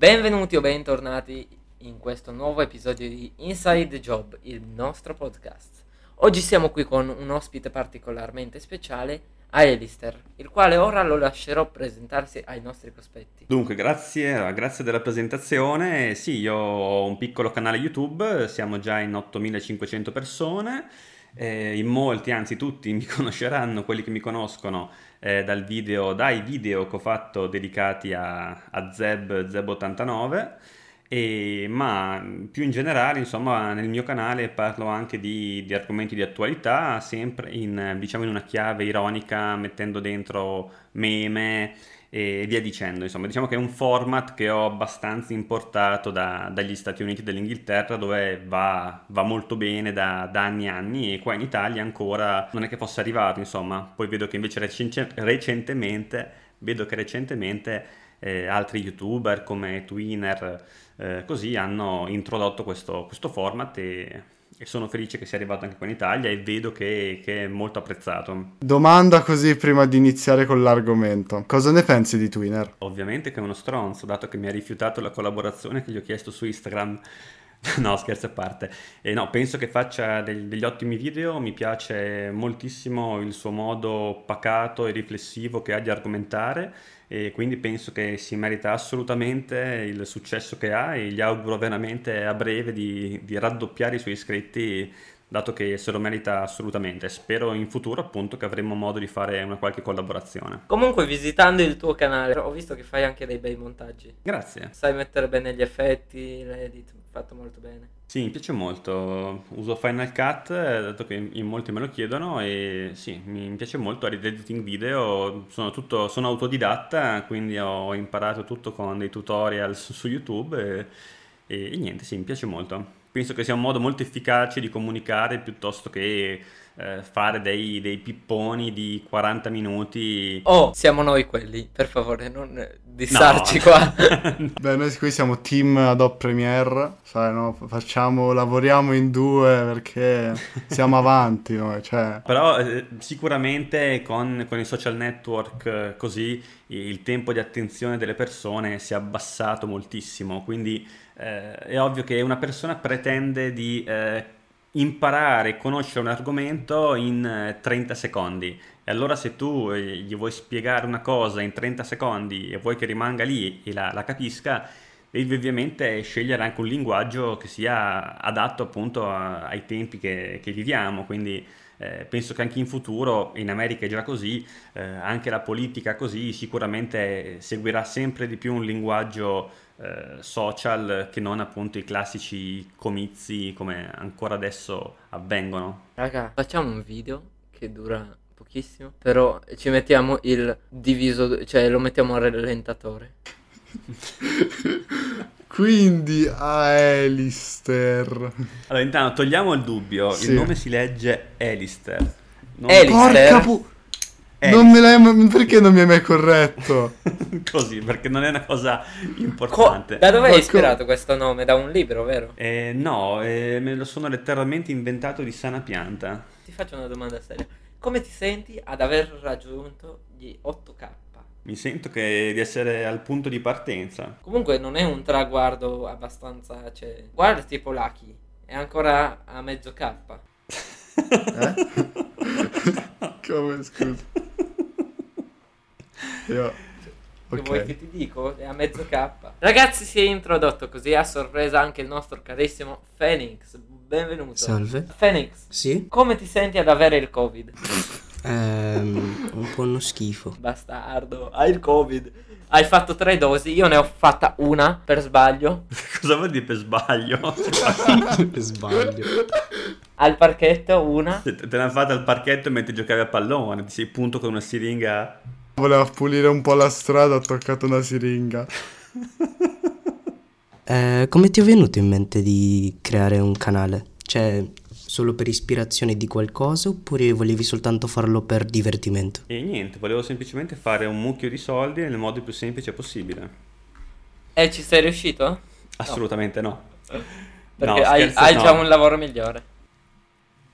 Benvenuti o bentornati in questo nuovo episodio di Inside Job, il nostro podcast. Oggi siamo qui con un ospite particolarmente speciale, Alistair, il quale ora lo lascerò presentarsi ai nostri prospetti. Dunque, grazie, grazie della presentazione. Sì, io ho un piccolo canale YouTube, siamo già in 8500 persone. Eh, in molti, anzi tutti, mi conosceranno, quelli che mi conoscono eh, dal video, dai video che ho fatto dedicati a, a Zeb, Zeb89. E, ma più in generale, insomma, nel mio canale parlo anche di, di argomenti di attualità, sempre in, diciamo, in una chiave ironica, mettendo dentro meme e via dicendo. Insomma, diciamo che è un format che ho abbastanza importato da, dagli Stati Uniti e dall'Inghilterra, dove va, va molto bene da, da, anni e anni, e qua in Italia ancora non è che fosse arrivato, insomma. Poi vedo che invece recentemente, vedo che recentemente eh, altri youtuber come Twinner, eh, così hanno introdotto questo, questo format e e sono felice che sia arrivato anche qua in Italia e vedo che, che, è molto apprezzato. Domanda così prima di iniziare con l'argomento. Cosa ne pensi di Twinner? Ovviamente che è uno stronzo, dato che mi ha rifiutato la collaborazione che gli ho chiesto su Instagram. no, scherzo a parte. Eh, no, penso che faccia degli, degli ottimi video, mi piace moltissimo il suo modo pacato e riflessivo che ha di argomentare e quindi penso che si merita assolutamente il successo che ha e gli auguro veramente a breve di, di raddoppiare i suoi iscritti dato che se lo merita assolutamente. Spero in futuro appunto che avremo modo di fare una qualche collaborazione. Comunque visitando il tuo canale ho visto che fai anche dei bei montaggi. Grazie. Sai mettere bene gli effetti, l'edit, fatto molto bene. Sì, mi piace molto. Uso Final Cut, eh, dato che in molti me lo chiedono, e sì, mi piace molto l'editing video. Sono, tutto, sono autodidatta, quindi ho imparato tutto con dei tutorial su, su YouTube e, e niente, sì, mi piace molto penso che sia un modo molto efficace di comunicare piuttosto che eh, fare dei, dei, pipponi di 40 minuti. Oh, siamo noi quelli, per favore, non dissarci no. qua. Beh, noi qui siamo team Adobe Premiere, sai, no? Facciamo, lavoriamo in due perché siamo avanti noi, cioè. Però eh, sicuramente con, con, i social network eh, così il tempo di attenzione delle persone si è abbassato moltissimo, quindi eh, è ovvio che una persona pretende di eh, imparare, conoscere un argomento in eh, 30 secondi. E allora se tu eh, gli vuoi spiegare una cosa in 30 secondi e vuoi che rimanga lì e la, la capisca, devi ovviamente scegliere anche un linguaggio che sia adatto appunto a, ai tempi che, che viviamo. Quindi eh, penso che anche in futuro, in America è già così, eh, anche la politica così, sicuramente seguirà sempre di più un linguaggio eh, social che non appunto i classici comizi come ancora adesso avvengono. Raga, facciamo un video che dura pochissimo, però ci mettiamo il diviso, cioè lo mettiamo al rallentatore. Quindi Alistair. Allora, intanto togliamo il dubbio, sì. il nome si legge Alistair. Non... Alistair. Porca pu- non me l'hai, perché non mi hai mai corretto? Così, perché non è una cosa importante. Co- da dove hai ispirato questo nome? Da un libro, vero? Eh, no, eh, me lo sono letteralmente inventato di sana pianta. Ti faccio una domanda seria. Come ti senti ad aver raggiunto gli 8K? Mi sento che di essere al punto di partenza. Comunque non è un traguardo abbastanza... Cioè, guarda tipo Lucky, è ancora a mezzo K. eh? Come scusa? Io... Che vuoi che ti dico? È a mezzo K. Ragazzi, si è introdotto così a sorpresa anche il nostro carissimo Phoenix. Benvenuto. Salve. Phoenix. Sì? Come ti senti ad avere il Covid? Ehm, un po' uno schifo. Bastardo, hai il Covid. Hai fatto tre dosi, io ne ho fatta una per sbaglio. Cosa vuol dire per sbaglio? per sbaglio. Al parchetto una. Te, te l'hanno fatta al parchetto mentre giocavi a pallone, ti sei punto con una siringa Voleva pulire un po' la strada, ha toccato una siringa. eh, come ti è venuto in mente di creare un canale? Cioè, solo per ispirazione di qualcosa oppure volevi soltanto farlo per divertimento? E niente, volevo semplicemente fare un mucchio di soldi nel modo più semplice possibile. E ci sei riuscito? Assolutamente no. no. Perché no, hai, hai no. già un lavoro migliore.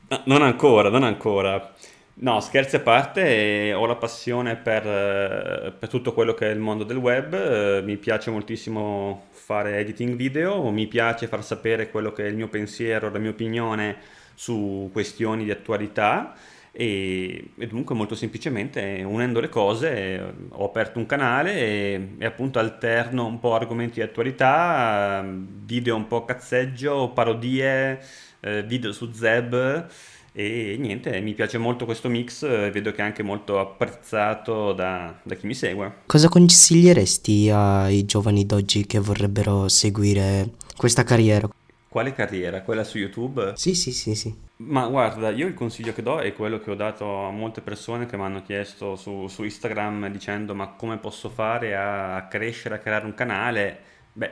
No, non ancora, non ancora. No, scherzi a parte, ho la passione per, eh, per, tutto quello che è il mondo del web, eh, mi piace moltissimo fare editing video, mi piace far sapere quello che è il mio pensiero, la mia opinione su questioni di attualità e, e dunque molto semplicemente unendo le cose ho aperto un canale e, e appunto alterno un po' argomenti di attualità, video un po' cazzeggio, parodie, eh, video su Zeb e niente, mi piace molto questo mix, vedo che è anche molto apprezzato da, da chi mi segue. Cosa consiglieresti ai giovani d'oggi che vorrebbero seguire questa carriera? Quale carriera? Quella su YouTube? Sì, sì, sì, sì. Ma guarda, io il consiglio che do è quello che ho dato a molte persone che mi hanno chiesto su, su Instagram dicendo ma come posso fare a, crescere, a creare un canale? Beh,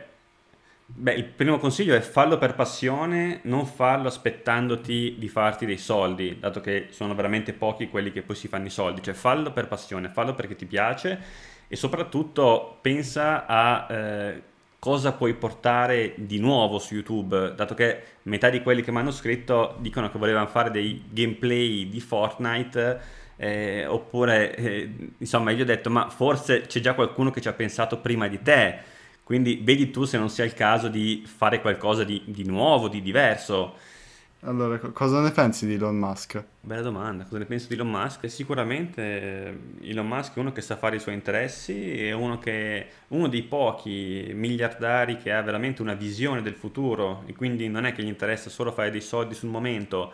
Beh, il primo consiglio è farlo per passione, non farlo aspettandoti di farti dei soldi, dato che sono veramente pochi quelli che poi si fanno i soldi, cioè fallo per passione, fallo perché ti piace e soprattutto pensa a eh, cosa puoi portare di nuovo su YouTube, dato che metà di quelli che mi hanno scritto dicono che volevano fare dei gameplay di Fortnite. Eh, oppure eh, insomma io ho detto ma forse c'è già qualcuno che ci ha pensato prima di te quindi vedi tu se non sia il caso di fare qualcosa di, di nuovo, di diverso. Allora, cosa ne pensi di Elon Musk? Bella domanda, cosa ne penso di Elon Musk? Sicuramente eh, Elon Musk è uno che sa fare i suoi interessi, è uno, che, uno dei pochi miliardari che ha veramente una visione del futuro e quindi non è che gli interessa solo fare dei soldi sul momento,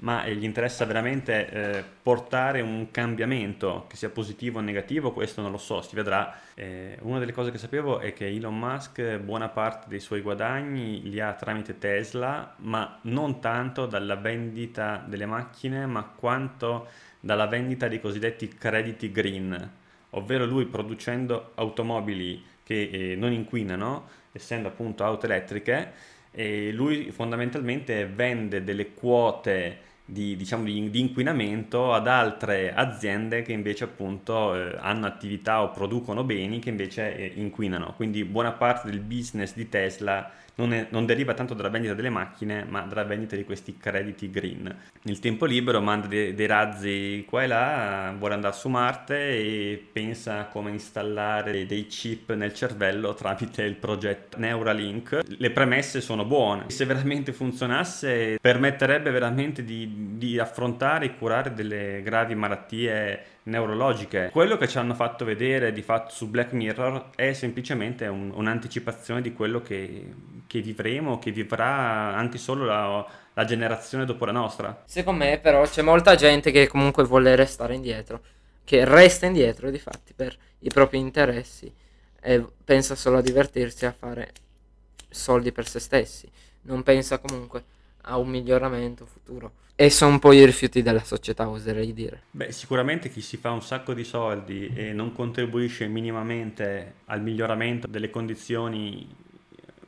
ma gli interessa veramente eh, portare un cambiamento, che sia positivo o negativo, questo non lo so, si vedrà. Eh, una delle cose che sapevo è che Elon Musk buona parte dei suoi guadagni li ha tramite Tesla, ma non tanto dalla vendita delle macchine, ma quanto dalla vendita dei cosiddetti crediti green, ovvero lui producendo automobili che eh, non inquinano, essendo appunto auto elettriche, e lui fondamentalmente vende delle quote di, diciamo, di, di, inquinamento ad altre aziende che invece appunto eh, hanno attività o producono beni che invece eh, inquinano. Quindi buona parte del business di Tesla non, è, non, deriva tanto dalla vendita delle macchine, ma dalla vendita di questi crediti green. Nel tempo libero manda dei, dei razzi qua e là, vuole andare su Marte e pensa a come installare dei chip nel cervello tramite il progetto Neuralink. Le premesse sono buone. Se veramente funzionasse, permetterebbe veramente di, di affrontare e curare delle gravi malattie neurologiche. Quello che ci hanno fatto vedere di fatto su Black Mirror è semplicemente un, un'anticipazione di quello che, che, vivremo, che vivrà anche solo la, la generazione dopo la nostra. Secondo me però c'è molta gente che comunque vuole restare indietro, che resta indietro di fatti per i propri interessi e pensa solo a divertirsi a fare soldi per se stessi, non pensa comunque a un miglioramento futuro. E sono un po' i rifiuti della società, oserei dire. Beh, sicuramente chi si fa un sacco di soldi e non contribuisce minimamente al miglioramento delle condizioni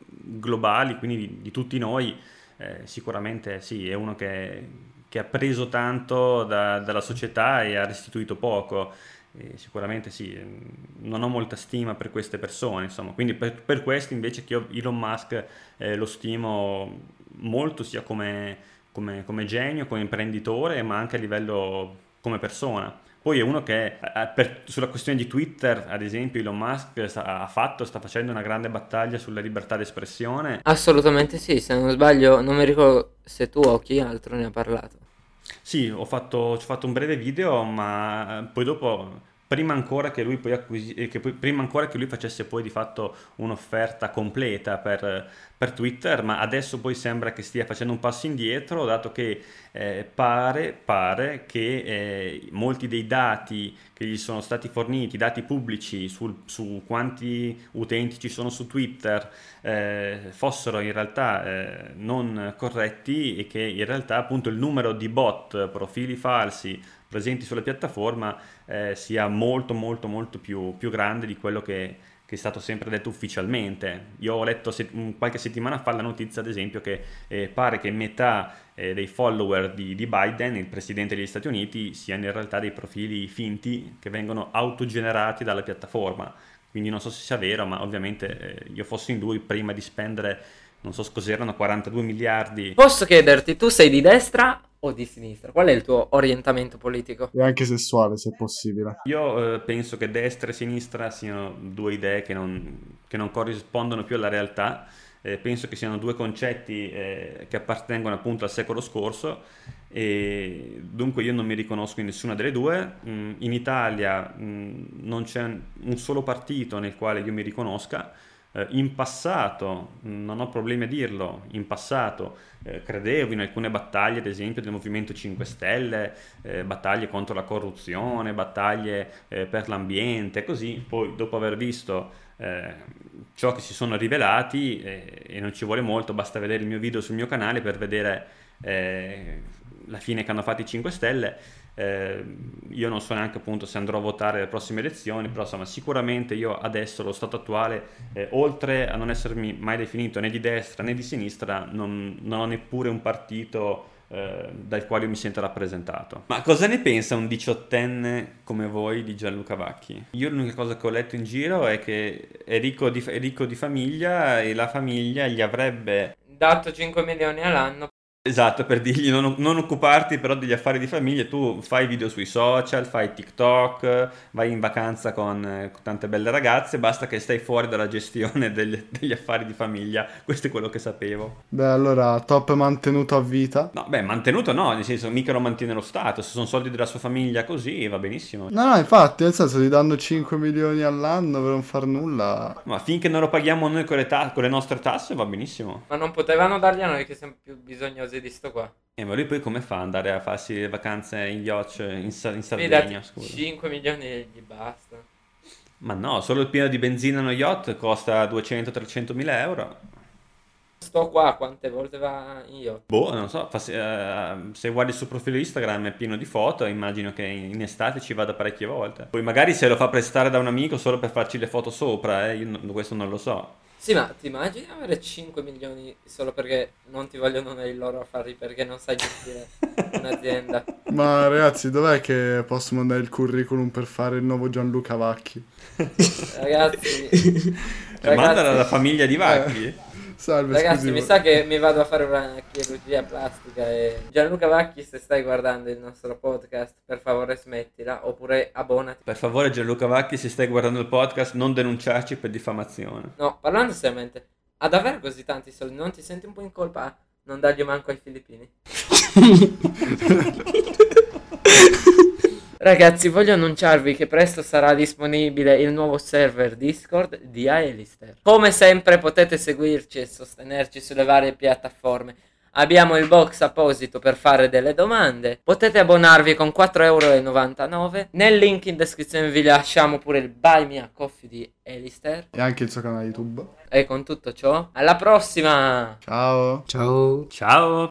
globali, quindi di, di tutti noi, eh, sicuramente sì, è uno che, che ha preso tanto da, dalla società e ha restituito poco. E sicuramente sì, non ho molta stima per queste persone, insomma, quindi per, per questo invece che io Elon Musk eh, lo stimo molto sia come, come, come genio, come imprenditore, ma anche a livello come persona. Poi è uno che per, sulla questione di Twitter, ad esempio, Elon Musk sta, ha fatto, sta facendo una grande battaglia sulla libertà d'espressione. Assolutamente sì, se non sbaglio, non mi ricordo se tu o chi altro ne ha parlato. Sì, ho fatto, ho fatto un breve video, ma poi dopo prima ancora che lui, poi acquisi- che poi, prima ancora che lui facesse poi di fatto un'offerta completa per, per, Twitter, ma adesso poi sembra che stia facendo un passo indietro, dato che eh, pare, pare, che eh, molti dei dati che gli sono stati forniti, dati pubblici sul, su quanti utenti ci sono su Twitter, eh, fossero in realtà eh, non corretti e che in realtà appunto il numero di bot, profili falsi, presenti sulla piattaforma eh, sia molto molto molto più, più grande di quello che, che, è stato sempre detto ufficialmente. Io ho letto se, qualche settimana fa la notizia ad esempio che eh, pare che metà eh, dei follower di, di, Biden, il presidente degli Stati Uniti, siano in realtà dei profili finti che vengono autogenerati dalla piattaforma. Quindi non so se sia vero, ma ovviamente eh, io fossi in lui prima di spendere, non so cos'erano, 42 miliardi. Posso chiederti, tu sei di destra o di sinistra? Qual è il tuo orientamento politico? E anche sessuale, se possibile. Io eh, penso che destra e sinistra siano due idee che non, che non corrispondono più alla realtà. Eh, penso che siano due concetti eh, che appartengono appunto al secolo scorso e dunque io non mi riconosco in nessuna delle due. Mm, in Italia mm, non c'è un solo partito nel quale io mi riconosca. Eh, in passato, non ho problemi a dirlo, in passato eh, credevo in alcune battaglie, ad esempio del Movimento 5 Stelle, eh, battaglie contro la corruzione, battaglie eh, per l'ambiente, così, poi dopo aver visto eh, ciò che si sono rivelati, eh, e non ci vuole molto, basta vedere il mio video sul mio canale per vedere la fine che hanno fatto i 5 Stelle. Eh, io non so neanche appunto se andrò a votare alle prossime elezioni, però insomma sicuramente io adesso, lo stato attuale, eh, oltre a non essermi mai definito né di destra né di sinistra, non, non ho neppure un partito eh, dal quale mi sento rappresentato. Ma cosa ne pensa un diciottenne come voi di Gianluca Vacchi? Io l'unica cosa che ho letto in giro è che è ricco di, è ricco di famiglia e la famiglia gli avrebbe dato 5 milioni all'anno Esatto, per dirgli non, non, occuparti però degli affari di famiglia, tu fai video sui social, fai TikTok, vai in vacanza con, con tante belle ragazze, basta che stai fuori dalla gestione degli, degli, affari di famiglia, questo è quello che sapevo. Beh, allora, top mantenuto a vita? No, beh, mantenuto no, nel senso mica lo mantiene lo Stato, se sono soldi della sua famiglia così va benissimo. No, no, infatti, nel senso, gli danno 5 milioni all'anno per non far nulla. Ma finché non lo paghiamo noi con le, ta- con le nostre tasse va benissimo. Ma non potevano dargli a noi che siamo più bisognosi cose di sto qua. E ma lui poi come fa ad andare a farsi le vacanze in yacht in, Sa- in Sardegna? Scusa. 5 milioni gli basta. Ma no, solo il pieno di benzina allo yacht costa 200-300 mila euro. Sto qua, quante volte va in yacht? Boh, non so, se, uh, se guardi il suo profilo Instagram è pieno di foto, immagino che in estate ci vada parecchie volte. Poi magari se lo fa prestare da un amico solo per farci le foto sopra, eh, io no, questo non lo so. Sì, ma ti immagini avere 5 milioni solo perché non ti vogliono nei loro affari perché non sai gestire un'azienda? Ma ragazzi, dov'è che posso mandare il curriculum per fare il nuovo Gianluca Vacchi? ragazzi, ragazzi mandala alla famiglia di Vacchi. Eh. Salve, Ragazzi, scusi, mi sa che mi vado a fare una chirurgia plastica e Gianluca Vacchi, se stai guardando il nostro podcast, per favore smettila oppure abbonati. Per favore Gianluca Vacchi, se stai guardando il podcast, non denunciarci per diffamazione. No, parlando seriamente, ad avere così tanti soldi, non ti senti un po' in colpa non dargli manco ai filippini? Ragazzi, voglio annunciarvi che presto sarà disponibile il nuovo server Discord di Aelister. Come sempre potete seguirci e sostenerci sulle varie piattaforme. Abbiamo il box apposito per fare delle domande. Potete abbonarvi con 4,99€. Nel link in descrizione vi lasciamo pure il Buy Me a Coffee di Elister. E anche il suo canale YouTube. E con tutto ciò, alla prossima! Ciao! Ciao! Ciao!